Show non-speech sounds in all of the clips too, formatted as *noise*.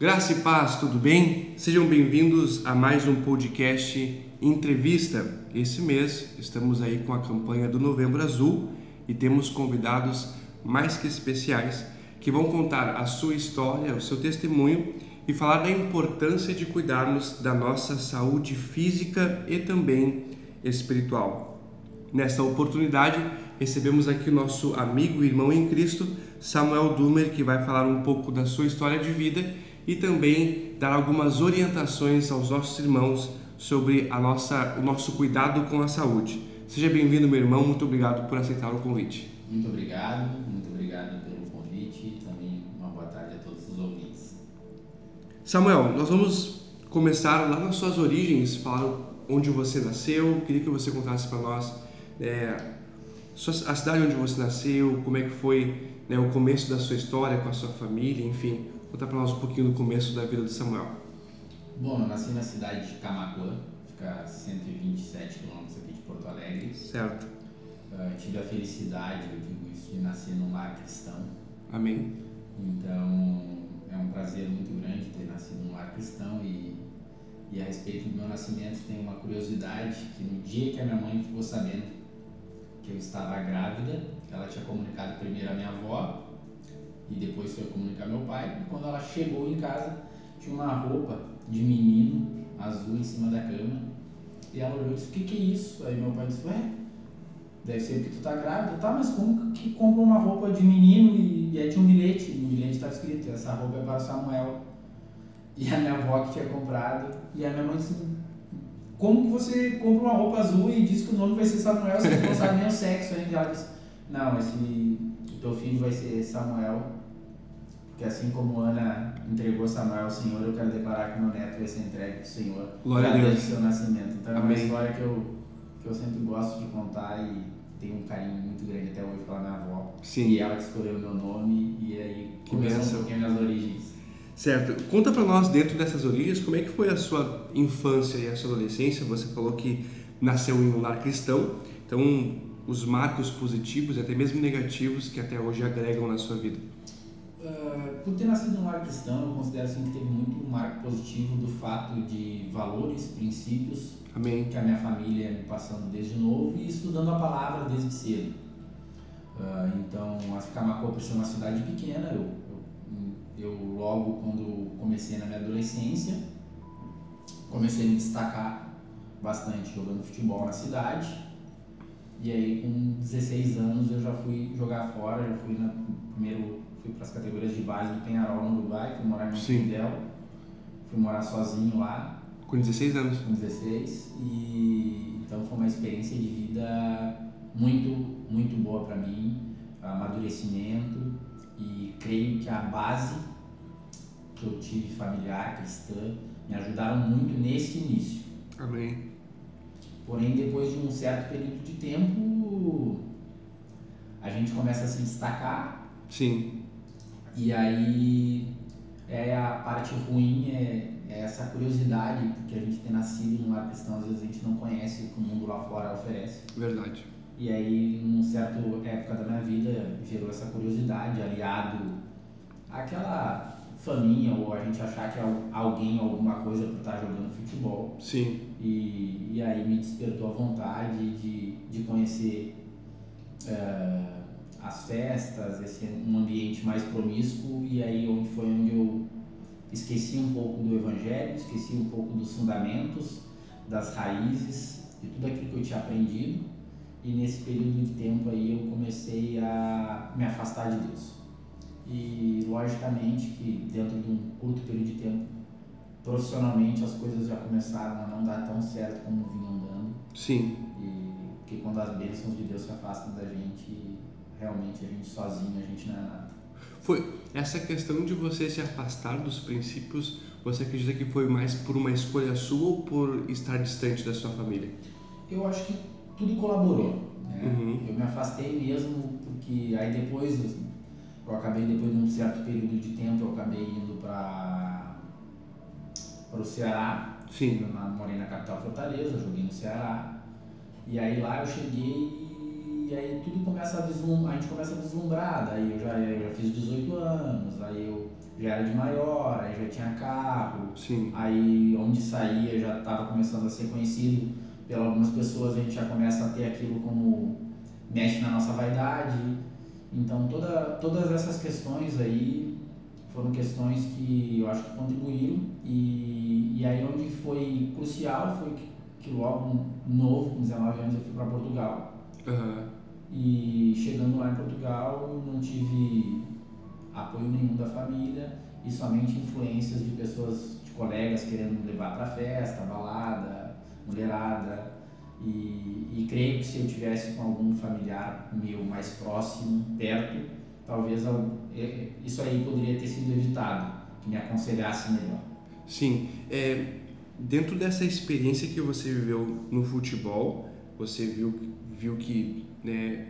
Graça e paz, tudo bem? Sejam bem-vindos a mais um podcast Entrevista. Esse mês estamos aí com a campanha do Novembro Azul e temos convidados mais que especiais que vão contar a sua história, o seu testemunho e falar da importância de cuidarmos da nossa saúde física e também espiritual. Nesta oportunidade, recebemos aqui o nosso amigo e irmão em Cristo, Samuel Dumer, que vai falar um pouco da sua história de vida e também dar algumas orientações aos nossos irmãos sobre a nossa, o nosso cuidado com a saúde. Seja bem-vindo, meu irmão. Muito obrigado por aceitar o convite. Muito obrigado, muito obrigado pelo convite e também uma boa tarde a todos os ouvintes. Samuel, nós vamos começar lá nas suas origens, falar onde você nasceu. Queria que você contasse para nós é, a cidade onde você nasceu, como é que foi né, o começo da sua história com a sua família, enfim. Conta para nós um pouquinho do começo da vida de Samuel. Bom, eu nasci na cidade de Camacuã, fica a 127 quilômetros aqui de Porto Alegre. Certo. Uh, tive a felicidade, eu digo isso, de nascer num lar cristão. Amém. Então, é um prazer muito grande ter nascido num lar cristão e, e a respeito do meu nascimento tem uma curiosidade que no dia que a minha mãe ficou sabendo que eu estava grávida, ela tinha comunicado primeiro a minha avó e depois foi comunicar meu pai. E quando ela chegou em casa, tinha uma roupa de menino azul em cima da cama. E ela olhou e disse: O que, que é isso? Aí meu pai disse: Ué, deve ser porque tu tá grávida. Tá, mas como que compra uma roupa de menino e, e aí tinha um bilhete? No bilhete estava escrito: Essa roupa é para Samuel. E a minha avó que tinha comprado. E a minha mãe disse: Como que você compra uma roupa azul e diz que o nome vai ser Samuel? Você não sabe nem o sexo ainda. Ela disse: Não, esse teu filho vai ser Samuel que assim como Ana entregou Samuel ao Senhor, eu quero declarar que meu neto vai ser entregue ao Senhor Glória a Deus. desde seu nascimento. Então Amém. é uma história que eu, que eu sempre gosto de contar e tenho um carinho muito grande até hoje pela minha avó. Sim. E ela que escolheu o meu nome e aí Que começou um pouquinho as minhas origens. Certo. Conta para nós dentro dessas origens como é que foi a sua infância e a sua adolescência. Você falou que nasceu em um lar cristão, então os marcos positivos e até mesmo negativos que até hoje agregam na sua vida. Uh, por ter nascido num lar cristão, eu considero assim, que teve muito um marco positivo do fato de valores, princípios Amém. que a minha família ia me passando desde novo e estudando a palavra desde cedo. Uh, então, a Camacô, por ser uma cidade pequena, eu, eu, eu logo quando comecei na minha adolescência, comecei a me destacar bastante jogando futebol na cidade. E aí, com 16 anos, eu já fui jogar fora, já fui na primeiro fui para as categorias de base do Penharol no Uruguai, fui morar em. Montevidéu, fui morar sozinho lá Com 16 anos. com 16 e então foi uma experiência de vida muito muito boa para mim amadurecimento e creio que a base que eu tive familiar cristã me ajudaram muito nesse início Amém. porém depois de um certo período de tempo a gente começa a se destacar Sim. E aí é a parte ruim é, é essa curiosidade, porque a gente tem nascido num lar cristão, às vezes a gente não conhece o que o mundo lá fora oferece. Verdade. E aí, numa certa época da minha vida, gerou essa curiosidade, aliado àquela faminha ou a gente achar que é alguém alguma coisa por estar jogando futebol. Sim. E, e aí me despertou a vontade de, de conhecer eh, as festas, esse um ambiente mais promíscuo e aí onde foi onde eu esqueci um pouco do evangelho, esqueci um pouco dos fundamentos, das raízes, de tudo aquilo que eu tinha aprendido e nesse período de tempo aí eu comecei a me afastar de Deus. E logicamente que dentro de um curto período de tempo, profissionalmente as coisas já começaram a não dar tão certo como vinham dando Sim. e que quando as bênçãos de Deus se afastam da gente, realmente a gente sozinho, a gente não é nada. Foi essa questão de você se afastar dos princípios, você acredita que foi mais por uma escolha sua ou por estar distante da sua família? Eu acho que tudo colaborou. Né? Uhum. Eu me afastei mesmo porque aí depois eu acabei depois de um certo período de tempo eu acabei indo para para o Ceará. Sim. Eu morei na capital Fortaleza, joguei no Ceará. E aí lá eu cheguei e aí tudo começa a vislumbrar, a gente começa a vislumbrar. Daí eu já, eu já fiz 18 anos, aí eu já era de maior, aí já tinha carro, Sim. aí onde saía já estava começando a ser conhecido pelas algumas pessoas, a gente já começa a ter aquilo como mexe na nossa vaidade. Então toda, todas essas questões aí foram questões que eu acho que contribuíram e, e aí onde foi crucial foi que, que logo novo, com 19 anos, eu fui para Portugal. Aham. E chegando lá em Portugal, não tive apoio nenhum da família e somente influências de pessoas, de colegas querendo me levar para festa, balada, mulherada. E, e creio que se eu tivesse com algum familiar meu mais próximo, perto, talvez al- eh, isso aí poderia ter sido evitado, que me aconselhasse melhor. Sim, é, dentro dessa experiência que você viveu no futebol, você viu, viu que né,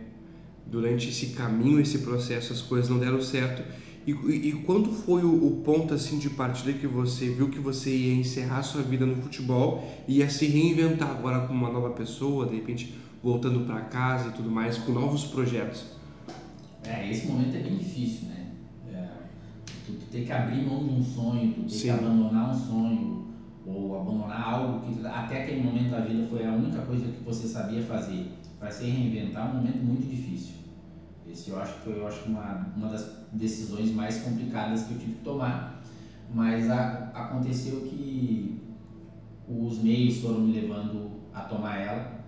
durante esse caminho, esse processo, as coisas não deram certo. E, e, e quando foi o, o ponto assim de partida que você viu que você ia encerrar sua vida no futebol e ia se reinventar agora como uma nova pessoa, de repente voltando para casa e tudo mais, com novos projetos? É, esse momento é bem difícil, né? É, tu, tu ter que abrir mão de um sonho, tu ter Sim. que abandonar um sonho, ou abandonar algo que até aquele momento da vida foi a única coisa que você sabia fazer. Para se reinventar é um momento muito difícil. Esse eu acho que foi eu acho, uma, uma das decisões mais complicadas que eu tive que tomar. Mas a, aconteceu que os meios foram me levando a tomar ela,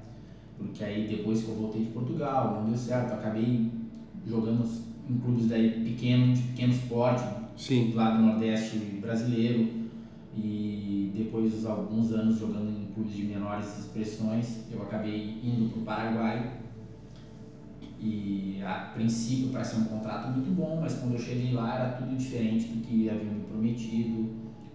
porque aí depois que eu voltei de Portugal, não deu certo, eu acabei jogando em clubes daí pequeno, de pequeno esporte, Sim, lá do Nordeste brasileiro e depois de alguns anos jogando em clubes de menores expressões, eu acabei indo para o Paraguai. E a princípio parecia um contrato muito bom, mas quando eu cheguei lá era tudo diferente do que haviam me prometido,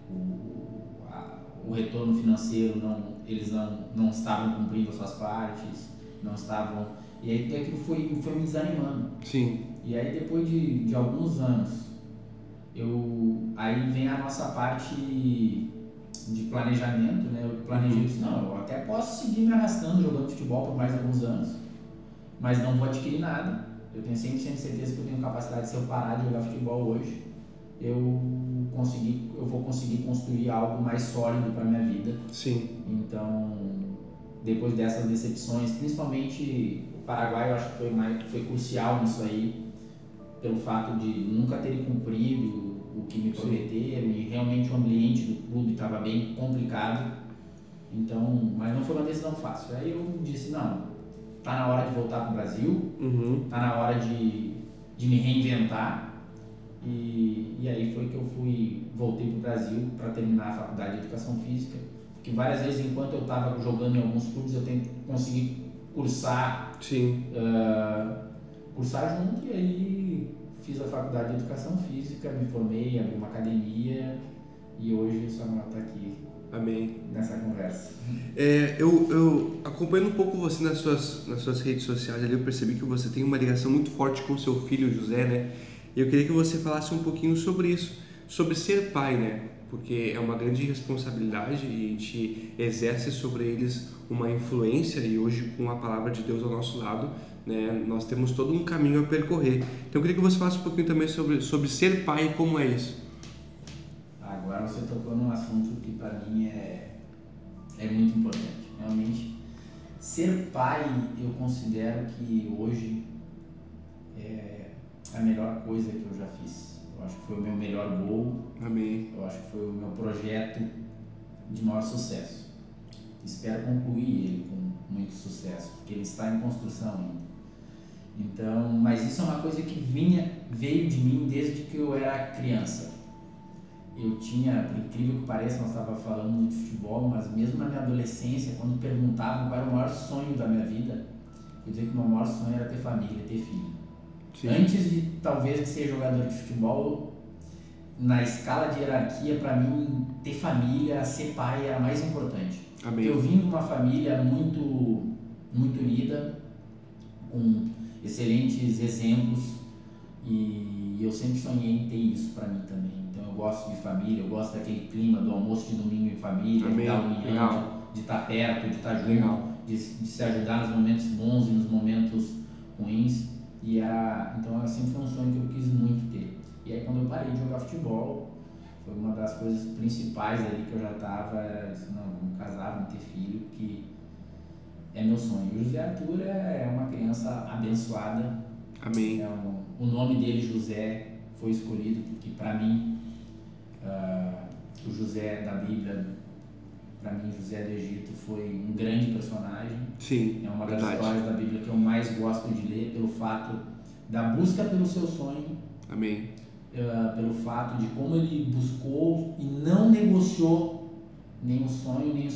o, a- o retorno financeiro não, eles não, não estavam cumprindo as suas partes, não estavam. E aí tudo aquilo foi, foi me desanimando. sim, E aí depois de, de alguns anos, eu aí vem a nossa parte de planejamento, né? Eu planejei isso, não, eu até posso seguir me arrastando jogando futebol por mais alguns anos, mas não vou adquirir nada. Eu tenho 100% de certeza que eu tenho capacidade, se eu parar de jogar futebol hoje, eu consegui, eu vou conseguir construir algo mais sólido para minha vida. sim, Então, depois dessas decepções, principalmente o Paraguai, eu acho que foi, mais, foi crucial nisso aí, pelo fato de nunca terem cumprido o que me Sim. prometeram e realmente o ambiente do clube estava bem complicado. Então, mas não foi uma decisão fácil. Aí eu disse, não, tá na hora de voltar para o Brasil, uhum, tá na hora de, de me reinventar. E, e aí foi que eu fui, voltei para o Brasil para terminar a faculdade de Educação Física, que várias vezes enquanto eu estava jogando em alguns clubes eu tenho, consegui cursar, sim. ah, cursar junto e aí fiz a faculdade de Educação Física, me formei, abri uma academia e hoje o Samuel está aqui Amém. nessa conversa. É, eu, eu acompanhando um pouco você nas suas, nas suas redes sociais ali, eu percebi que você tem uma ligação muito forte com seu filho José, né? E eu queria que você falasse um pouquinho sobre isso, sobre ser pai, né? Porque é uma grande responsabilidade e a gente exerce sobre eles uma influência e hoje com a palavra de Deus ao nosso lado, né? Nós temos todo um caminho a percorrer. Então eu queria que você falasse um pouquinho também sobre, sobre ser pai e como é isso. Agora você tocou num assunto que para mim é, é muito importante. Realmente, ser pai eu considero que hoje é a melhor coisa que eu já fiz. Eu acho que foi o meu melhor gol, Amém. eu acho que foi o meu projeto de maior sucesso. Espero concluir ele com muito sucesso, porque ele está em construção ainda. Então, mas isso é uma coisa que vinha, veio de mim desde que eu era criança. Eu tinha, por incrível que pareça, nós estávamos falando de futebol, mas mesmo na minha adolescência, quando perguntavam qual era o maior sonho da minha vida, eu dizia que o meu maior sonho era ter família, ter filho. Sim. Antes de talvez de ser jogador de futebol, na escala de hierarquia, para mim, ter família, ser pai era mais importante. Amém. eu vim de uma família muito, muito unida, com excelentes exemplos, e eu sempre sonhei em ter isso para mim também. Então eu gosto de família, eu gosto daquele clima do almoço de domingo em família, Amém. da união, Legal. de estar perto, de estar junto, de, de se ajudar nos momentos bons e nos momentos ruins. E a, então sempre foi um sonho que eu quis muito ter. E aí quando eu parei de jogar futebol, foi uma das coisas principais ali que eu já estava, era isso, não, vamos casar, vamos ter filho, que é meu sonho. O José Arthur é uma criança abençoada. Amém. É um, o nome dele, José, foi escolhido porque para mim, uh, o José da Bíblia, para mim, José do Egito foi um grande personagem. Sim, É uma verdade. das histórias da Bíblia que eu mais gosto de ler pelo fato da busca pelo seu sonho Amém. Uh, pelo fato de como ele buscou e não negociou nem o sonho, nem,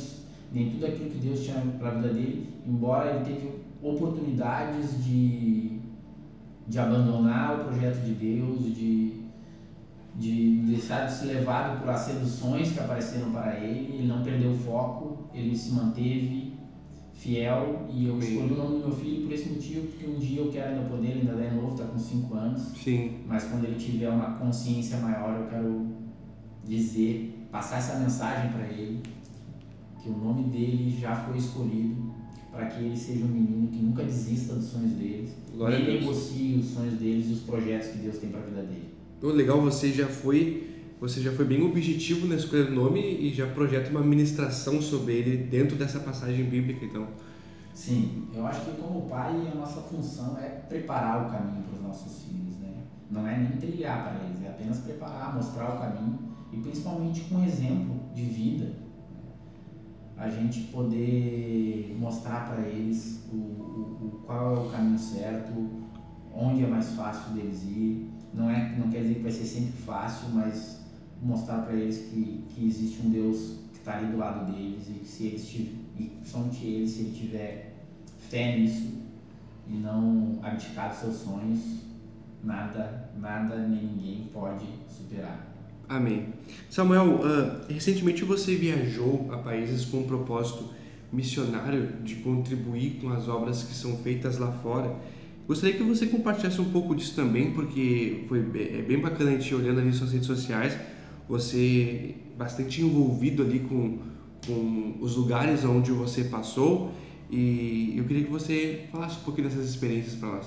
nem tudo aquilo que Deus tinha para a vida dele, embora ele teve oportunidades de, de abandonar o projeto de Deus, de, de deixar de ser levado por as seduções que apareceram para ele, ele não perdeu o foco, ele se manteve fiel e eu escolhi o nome do meu filho por esse motivo, porque um dia eu quero ainda poder, ele ainda é novo, está com 5 anos, Sim, mas quando ele tiver uma consciência maior, eu quero dizer, passar essa mensagem para ele, que o nome dele já foi escolhido para que ele seja um menino que nunca desista dos sonhos dele, glória nem negocie os sonhos deles e os projetos que Deus tem para a vida dele. O legal, você já foi, você já foi bem objetivo na escolha do nome e já projeta uma ministração sobre ele dentro dessa passagem bíblica, então. Sim, eu acho que como pai a nossa função é preparar o caminho para os nossos filhos, né? Não é nem trilhar para eles, é apenas preparar, mostrar o caminho e principalmente com exemplo de vida, né? a gente poder mostrar para eles o, o, o qual é o caminho certo, onde é mais fácil deles ir. Não é, não quer dizer que vai ser sempre fácil, mas mostrar para eles que, que existe um Deus que está ali do lado deles e que se eles e somente ele, se ele tiver fé nisso e não abdicar dos seus sonhos, nada, nada nem ninguém pode superar. Amém. Samuel, ah, recentemente você viajou a países com um propósito missionário de contribuir com as obras que são feitas lá fora. Gostaria que você compartilhasse um pouco disso também, porque foi be- é bem bacana a gente olhando ali suas redes sociais, você bastante envolvido ali com, com os lugares onde você passou e eu queria que você falasse um pouquinho dessas experiências para nós.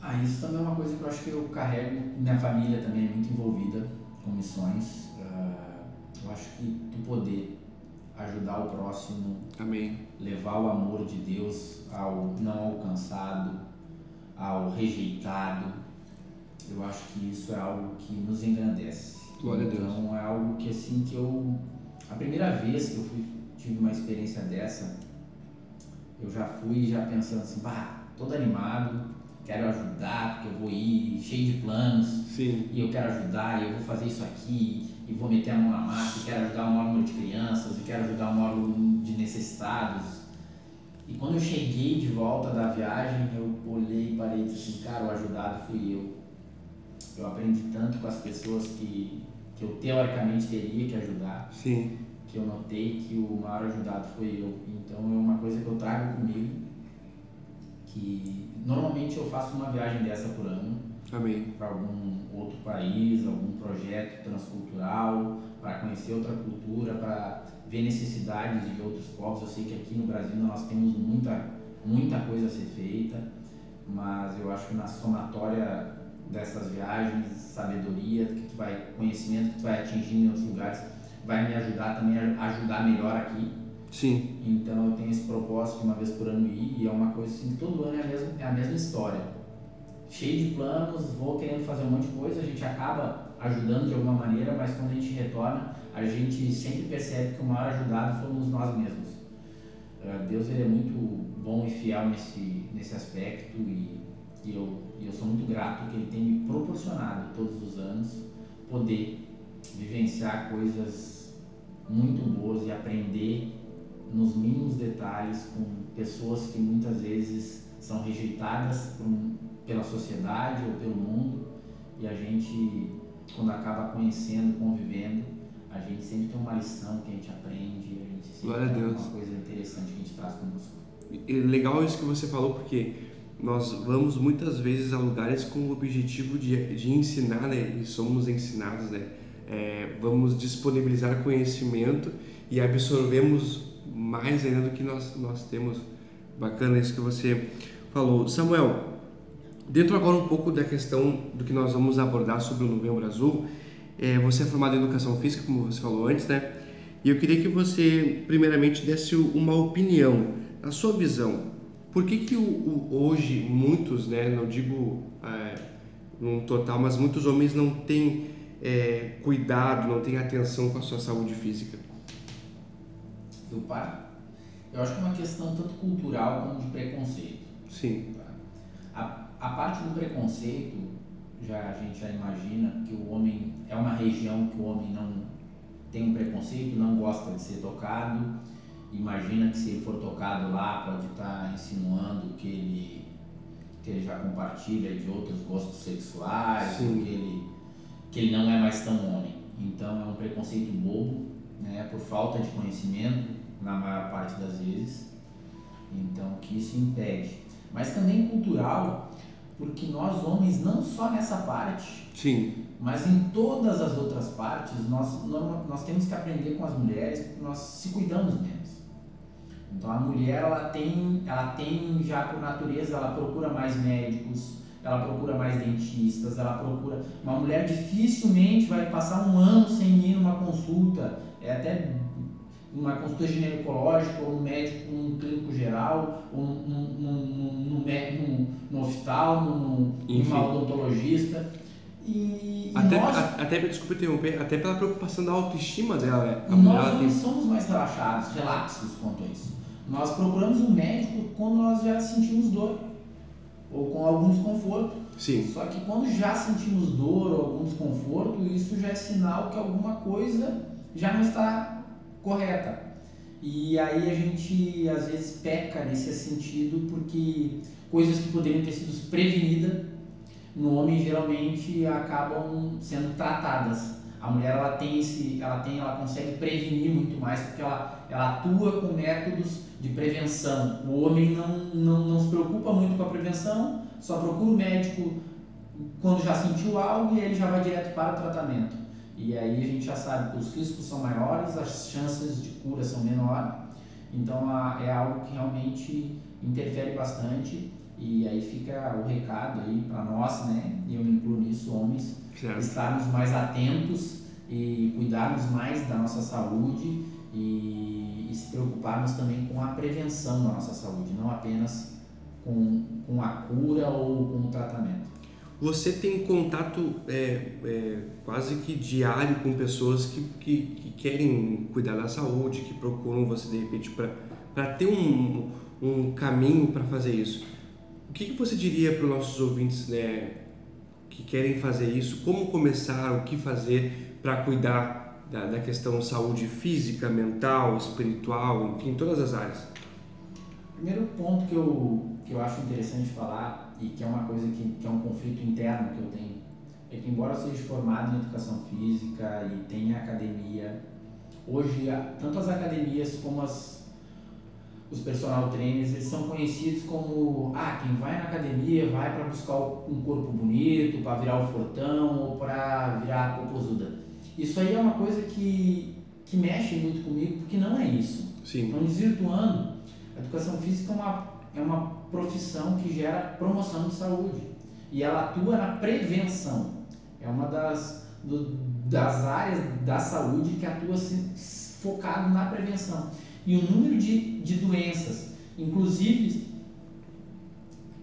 Ah, isso também é uma coisa que eu acho que eu carrego. Minha família também é muito envolvida com missões. Ah, eu acho que tu poder ajudar o próximo, Amém. levar o amor de Deus ao não alcançado, ao rejeitado, eu acho que isso é algo que nos engrandece. Glória a Deus. então é algo que assim que eu a primeira vez que eu fui, tive uma experiência dessa, eu já fui já pensando assim, bah, todo animado, quero ajudar, porque eu vou ir cheio de planos, Sim. e eu quero ajudar, e eu vou fazer isso aqui, e vou meter a mão na massa, e quero ajudar o maior número de crianças, e quero ajudar o maior número de necessitados. E quando eu cheguei de volta da viagem, eu olhei e parei e disse assim, cara, o ajudado fui eu. Eu aprendi tanto com as pessoas que, que eu teoricamente teria que ajudar, Sim. que eu notei que o maior ajudado foi eu. Então é uma coisa que eu trago comigo, que normalmente eu faço uma viagem dessa por ano, para algum outro país, algum projeto transcultural, para conhecer outra cultura, para ver necessidades de outros povos. Eu sei que aqui no Brasil nós temos muita, muita coisa a ser feita, mas eu acho que na somatória dessas viagens, sabedoria, que tu vai, conhecimento que tu vai atingindo em outros lugares, vai me ajudar também a ajudar melhor aqui. Sim. Então eu tenho esse propósito de uma vez por ano ir e é uma coisa assim que todo ano é a mesma, é a mesma história. Cheio de planos, vou querendo fazer um monte de coisa, a gente acaba ajudando de alguma maneira, mas quando a gente retorna, a gente sempre percebe que o maior ajudado fomos nós mesmos. Eh, Deus ele é muito bom e fiel nesse, nesse aspecto e, e eu, e eu sou muito grato que Ele tem me proporcionado todos os anos poder vivenciar coisas muito boas e aprender nos mínimos detalhes com pessoas que muitas vezes são rejeitadas um- pela sociedade ou pelo mundo e a gente quando acaba conhecendo, convivendo, a gente sempre tem uma lição que a gente aprende, a gente sempre Glória tem Deus. uma coisa interessante que a gente traz conosco. Legal isso que você falou, porque nós vamos muitas vezes a lugares com o objetivo de, de ensinar, né? E somos ensinados, né? É, vamos disponibilizar conhecimento e absorvemos mais ainda do que nós, nós temos. Bacana isso que você falou. Samuel, dentro agora um pouco da questão do que nós vamos abordar sobre o Novembro Azul, é, você é formado em Educação Física, como você falou antes, né? E eu queria que você, primeiramente, desse uma opinião, a sua visão. Por que que o, o, hoje muitos, né, não digo é, num total, mas muitos homens não têm é, cuidado, não têm atenção com a sua saúde física? Do pai? Eu acho que é uma questão tanto cultural como de preconceito. Sim. A, a parte do preconceito, já a gente já imagina que o homem é uma região que o homem não tem um preconceito, não gosta de ser tocado. Imagina que se ele for tocado lá, pode estar insinuando que ele, que ele já compartilha de outros gostos sexuais, que ele, que ele não é mais tão homem. Então é um preconceito bobo, né, por falta de conhecimento, na maior parte das vezes. Então que isso impede mas também cultural, porque nós homens, não só nessa parte, Sim. mas em todas as outras partes, nós, nós temos que aprender com as mulheres, porque nós se cuidamos menos. Então a mulher, ela tem, ela tem já por natureza, ela procura mais médicos, ela procura mais dentistas, ela procura. Uma mulher dificilmente vai passar um ano sem ir numa consulta. É até uma consulta ginecológica, ou um médico, um clínico geral, ou um, um, um, no hospital, num, numa odontologista. E, até, nós, a, até, desculpa interromper, até pela preocupação da autoestima dela, né? A nós somos mais relaxados, relaxos quanto a isso. Nós procuramos um médico quando nós já sentimos dor ou com algum desconforto. Sim. Só que quando já sentimos dor ou algum desconforto, isso já é sinal que alguma coisa já não está correta. E aí a gente às vezes peca nesse sentido porque coisas que poderiam ter sido prevenidas no homem geralmente acabam sendo tratadas. A mulher ela tem esse, ela tem, ela consegue prevenir muito mais porque ela, ela atua com métodos de prevenção. O homem não, não, não se preocupa muito com a prevenção, só procura o médico quando já sentiu algo e ele já vai direto para o tratamento. E aí a gente já sabe que os riscos são maiores, as chances de cura são menores. Então é algo que realmente interfere bastante e aí fica o recado aí para nós, né? E eu me incluo nisso, homens, certo. estarmos mais atentos e cuidarmos mais da nossa saúde e, e, se preocuparmos também com a prevenção da nossa saúde, não apenas com, com a cura ou com o tratamento. Você tem contato é, é, quase que diário com pessoas que, que, que, querem cuidar da saúde, que procuram você de repente para ter um, um caminho para fazer isso. O que, que você diria para os nossos ouvintes né, que querem fazer isso? Como começar? O que fazer para cuidar da, da questão saúde física, mental, espiritual, enfim, todas as áreas? Primeiro ponto que eu, que eu acho interessante falar e que é uma coisa que, que é um conflito interno que eu tenho, é que embora eu seja formado em educação física e tenha academia, hoje tanto as academias como as, os personal trainers eles são conhecidos como ah quem vai na academia vai para buscar um corpo bonito, para virar o fortão ou para virar a popozuda. Isso aí é uma coisa que, que mexe muito comigo porque não é isso. Sim. Então desvirtuando, a educação física é uma é uma profissão que gera promoção de saúde e ela atua na prevenção. É uma das, do, das áreas da saúde que atua assim, focado na prevenção. E o número de, de doenças, inclusive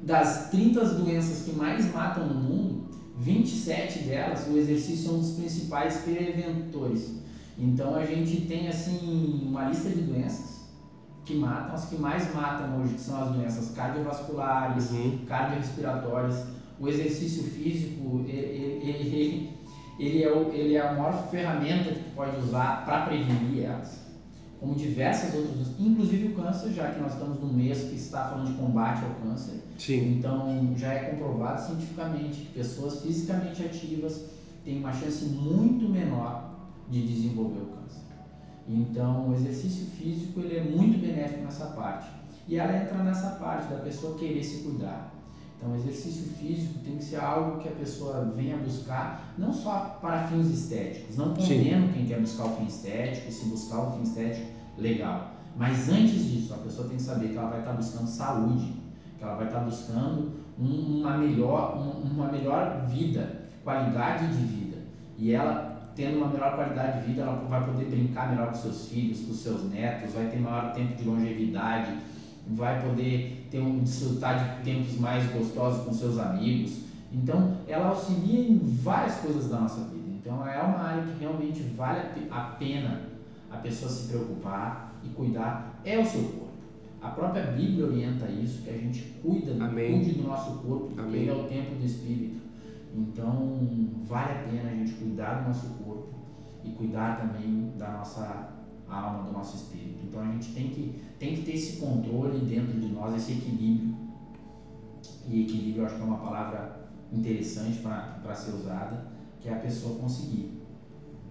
das 30 doenças que mais matam no mundo, 27 delas, o exercício é um dos principais preventores. Então a gente tem assim uma lista de doenças que matam, as que mais matam hoje, que são as doenças cardiovasculares, uhum. cardiorrespiratórias. O exercício físico, ele, ele, ele, é o, ele é a maior ferramenta que tu pode usar para prevenir elas. Como diversas outras, inclusive o câncer, já que nós estamos no mês que está falando de combate ao câncer. Sim. Então já é comprovado cientificamente que pessoas fisicamente ativas têm uma chance muito menor de desenvolver o câncer. Então, o exercício físico ele é muito benéfico nessa parte. E ela entra nessa parte da pessoa querer se cuidar. Então, o exercício físico tem que ser algo que a pessoa venha buscar, não só para fins estéticos. Não condeno quem quer buscar o fim estético, se buscar o fim estético, legal. Mas antes disso, a pessoa tem que saber que ela vai estar buscando saúde, que ela vai estar buscando uma melhor, uma melhor vida, qualidade de vida. E ela, tendo uma melhor qualidade de vida, ela vai poder brincar melhor com seus filhos, com seus netos, vai ter maior tempo de longevidade, vai poder ter um, desfrutar de tempos mais gostosos com seus amigos. Então, ela auxilia em várias coisas da nossa vida. Então, é uma área que realmente vale a pena a pessoa se preocupar e cuidar. É o seu corpo. A própria Bíblia orienta isso, que a gente cuida, Amém. cuide do nosso corpo, porque Amém. ele é o templo do Espírito. Então, vale a pena a gente cuidar do nosso corpo e cuidar também da nossa alma, do nosso espírito. Então, a gente tem que, tem que ter esse controle dentro de nós, esse equilíbrio. E equilíbrio, eu acho que é uma palavra interessante para ser usada, que é a pessoa conseguir.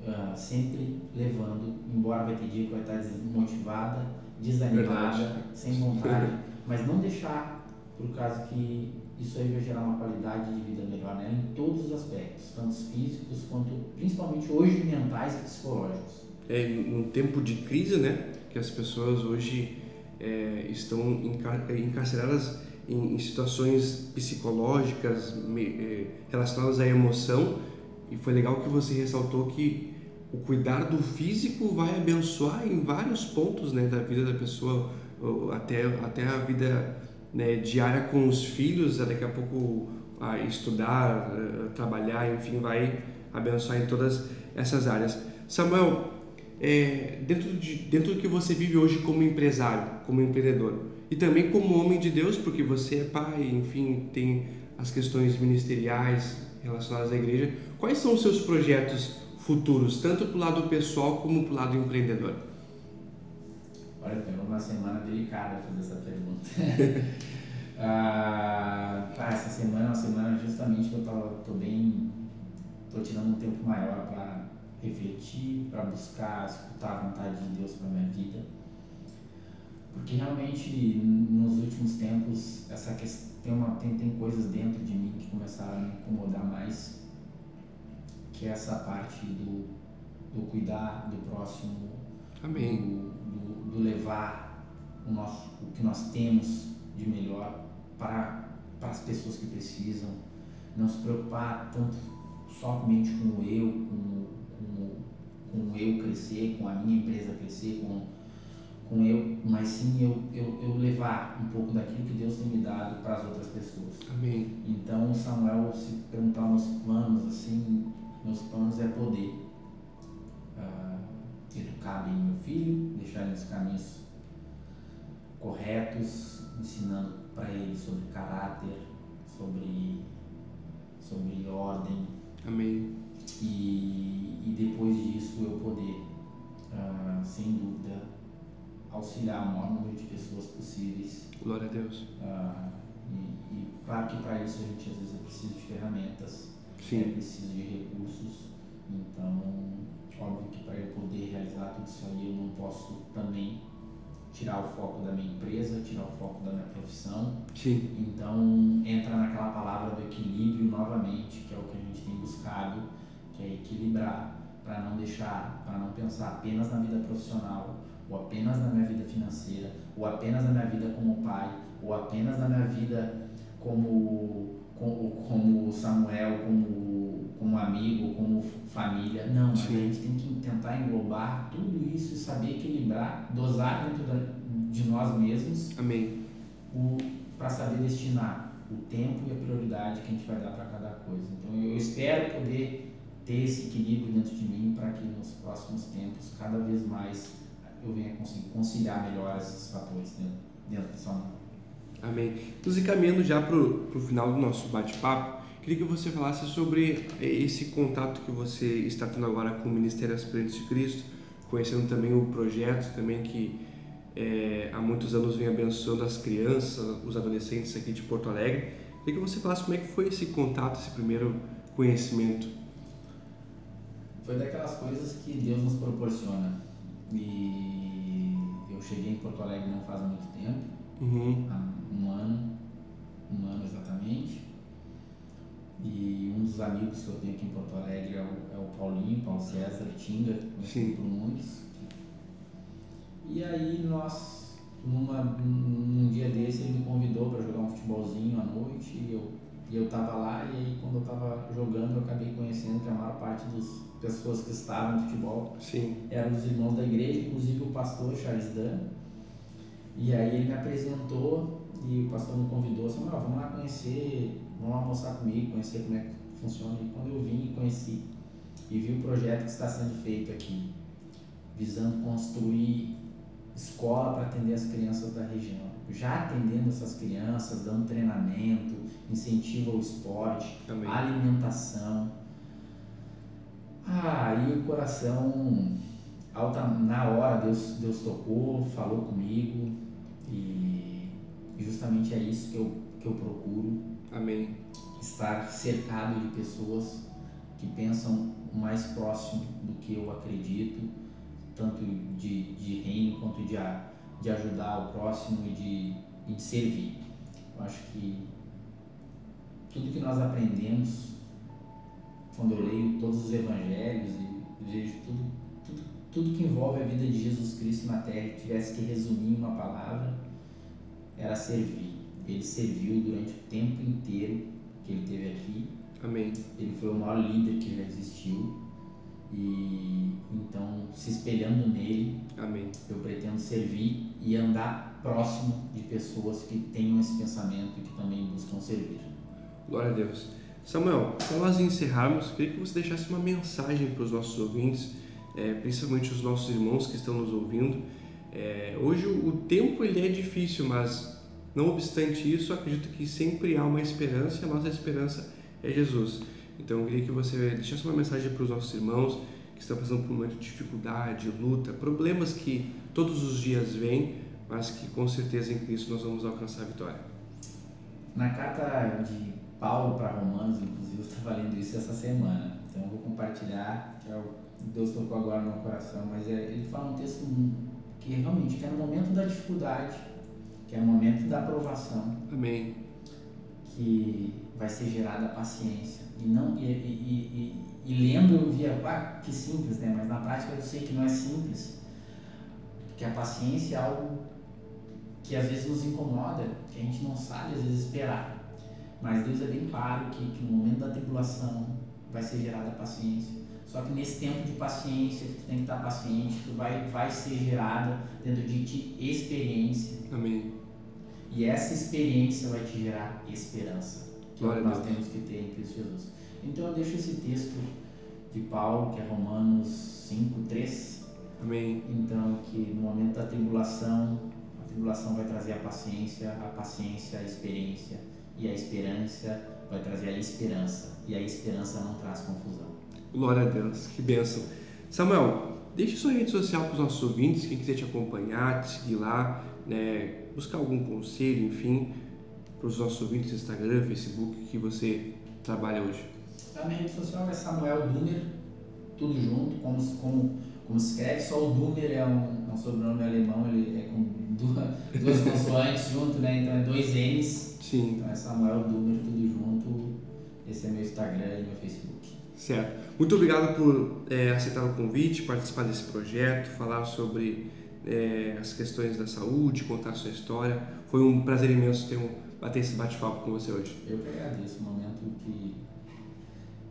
Uh, sempre levando, embora vai ter dia que vai estar desmotivada, desanimada, Verdade. sem vontade, *laughs* mas não deixar por causa que isso aí vai gerar uma qualidade de vida melhor né? em todos os aspectos, tanto físicos quanto principalmente hoje mentais e psicológicos. É, num tempo de crise, né, que as pessoas hoje é, estão encar encarceradas em, em, situações psicológicas me, é, relacionadas à emoção e foi legal que você ressaltou que o cuidar do físico vai abençoar em vários pontos né, da vida da pessoa, até, até a vida né, diária com os filhos, daqui a pouco a estudar, a trabalhar, enfim, vai abençoar em todas essas áreas. Samuel, é, dentro, de, dentro do que você vive hoje como empresário, como empreendedor, e também como homem de Deus, porque você é pai, enfim, tem as questões ministeriais relacionadas à igreja, quais são os seus projetos futuros, tanto para o lado pessoal como para o lado empreendedor? Olha, pegou uma semana delicada fazer essa pergunta. *laughs* *laughs* ah, tá, essa semana é uma semana justamente que eu tô, tô bem. tô tirando um tempo maior para refletir, para buscar, escutar a vontade de Deus para minha vida. Porque realmente nos últimos tempos essa questão, tem, uma, tem, tem coisas dentro de mim que começaram a me incomodar mais, que é essa parte do, do cuidar do próximo, Amém. Do, do, do, levar o, nosso, o que nós temos de melhor para, para as pessoas que precisam, não se preocupar tanto somente com o eu, com, com, com eu crescer, com a minha empresa crescer, com, com eu, mas sim eu, eu, eu levar um pouco daquilo que Deus tem me dado para as outras pessoas. Amém. Então, Samuel, se perguntar meus planos, assim, meus planos é poder uh, educar bem meu filho, deixar ele nos caminhos corretos, ensinando para ele sobre caráter, sobre, sobre ordem. Amém. E, e depois disso eu poder, uh, sem dúvida, auxiliar o maior número de pessoas possíveis. Glória a Deus. Uh, e, e, claro que para isso a gente às vezes precisa de ferramentas, Sim. é preciso de recursos. Então, óbvio que para eu poder realizar tudo isso aí eu não posso também tirar o foco da minha empresa, tirar o foco da minha profissão. Sim. Então entra naquela palavra do equilíbrio novamente, que é o que a gente tem buscado, que é equilibrar para não deixar, para não pensar apenas na vida profissional, ou apenas na minha vida financeira, ou apenas na minha vida como pai, ou apenas na minha vida como como, como Samuel, como, como amigo, como família. Não, Sim. a gente tem que tentar englobar tudo isso e saber equilibrar, dosar dentro da, de nós mesmos Amém. para saber destinar o tempo e a prioridade que a gente vai dar para cada coisa. Então eu espero poder ter esse equilíbrio dentro de mim para que nos próximos tempos, cada vez mais, eu venha conseguir conciliar melhor esses fatores dentro, dentro do Samuel. Amém. Nos encaminhando já para o final do nosso bate-papo, queria que você falasse sobre esse contato que você está tendo agora com o Ministério Aspirantes de Cristo, conhecendo também o projeto também que é, há muitos anos vem abençoando as crianças, os adolescentes aqui de Porto Alegre. Queria que você falasse como é que foi esse contato, esse primeiro conhecimento. Foi daquelas coisas que Deus nos proporciona. E eu cheguei em Porto Alegre não faz muito tempo, Uhum. há um ano, um ano exatamente. E um dos amigos que eu tenho aqui em Porto Alegre é o, é o Paulinho, Paulo César Tinga, conhecido por muitos. E aí nós numa, num dia desse ele me convidou para jogar um futebolzinho à noite e eu, e eu tava lá e aí quando eu tava jogando eu acabei conhecendo que a maior parte das pessoas que estavam no futebol Sim. eram os irmãos da igreja, inclusive o pastor Charles Dan. E aí ele me apresentou e o pastor me convidou, assim, ah, vamos lá conhecer, vamos lá almoçar comigo, conhecer como é que funciona. E quando eu vim e conheci e vi o projeto que está sendo feito aqui, visando construir escola para atender as crianças da região. Já atendendo essas crianças, dando treinamento, incentivo ao esporte, Amém. alimentação. Ah, e o coração, alta, na hora Deus, Deus tocou, falou comigo e justamente é isso que eu, que eu procuro, Amém. estar cercado de pessoas que pensam mais próximo do que eu acredito, tanto de, de reino quanto de, de ajudar o próximo e de, e de servir. Eu acho que tudo que nós aprendemos quando eu leio todos os evangelhos e vejo tudo, tudo, tudo que envolve a vida de Jesus Cristo na terra tivesse que resumir em uma palavra, era servir. Ele serviu durante o tempo inteiro que ele teve aqui Amém. ele foi o maior líder que já existiu e então se espelhando nele Amém. eu pretendo servir e andar próximo de pessoas que tenham esse pensamento e que também buscam servir. Glória a Deus. Samuel, para nós encerrarmos, queria que você deixasse uma mensagem para os nossos ouvintes, eh, principalmente os nossos irmãos que estão nos ouvindo. Eh, hoje o tempo ele é difícil, mas não obstante isso, acredito que sempre há uma esperança e a nossa esperança é Jesus. Então eu queria que você deixasse uma mensagem para os nossos irmãos que estão passando por um momento de dificuldade, luta, problemas que todos os dias vêm, mas que com certeza em Cristo nós vamos alcançar a vitória. Na carta de Paulo para Romanos, inclusive, eu estava lendo isso essa semana, então eu vou compartilhar, que é o Deus tocou agora no meu coração, mas é, ele fala um texto que realmente que é no momento da dificuldade, que é no momento da aprovação, Amém. que vai ser gerada a paciência. E, não, e, e, e, e lendo eu via, ah, que simples, né? mas na prática eu sei que não é simples. Que a paciência é algo que às vezes nos incomoda, que a gente não sabe às vezes esperar. Mas Deus é bem claro que, que no momento da tribulação vai ser gerada paciência. Só que nesse tempo de paciência, que tu tem que estar paciente, tu vai, vai ser gerada dentro de ti experiência. Amém. E essa experiência vai te gerar esperança, que é o Glória que a nós temos que ter em Cristo Jesus. Então eu deixo esse texto de Paulo, que é Romanos 5, 3. Amém. Então, que no momento da tribulação, a tribulação vai trazer a paciência, a paciência a experiência, e a esperança vai trazer a esperança, e a esperança não traz confusão. Glória a Deus, que bênção. Samuel, deixe sua rede social para os nossos ouvintes, quem quiser te acompanhar, te seguir lá, né, buscar algum conselho, enfim, para os nossos ouvintes, Instagram, Facebook, que você trabalha hoje. A minha rede social é Samuel Dumer, tudo junto, como, se- como, como se escreve, só o Dumer é um, é um sobrenome alemão, ele é com duas, *laughs* duas consoantes junto, né? Então é dois N's. Sim, Então é Samuel Dumer, tudo junto. Esse é meu Instagram e meu Facebook. certo. Muito obrigado por é, aceitar o convite, participar desse projeto, falar sobre é, as questões da saúde, contar a sua história. Foi um prazer imenso ter um, bater esse bate-papo com você hoje. Eu que agradeço, um momento que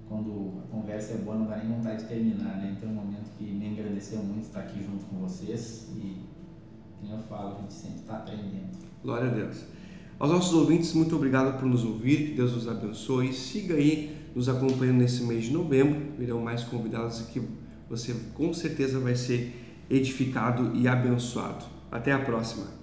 quando a conversa é boa não dá nem vontade de terminar, né? Então é um momento que me engrandeceu muito estar aqui junto com vocês e, como eu falo, a gente sempre está aprendendo. Glória a Deus. Aos nossos ouvintes, muito obrigado por nos ouvir, que Deus nos abençoe. Siga aí nos acompanhando nesse mês de novembro, virão mais convidados que você com certeza vai ser edificado e abençoado. Até a próxima.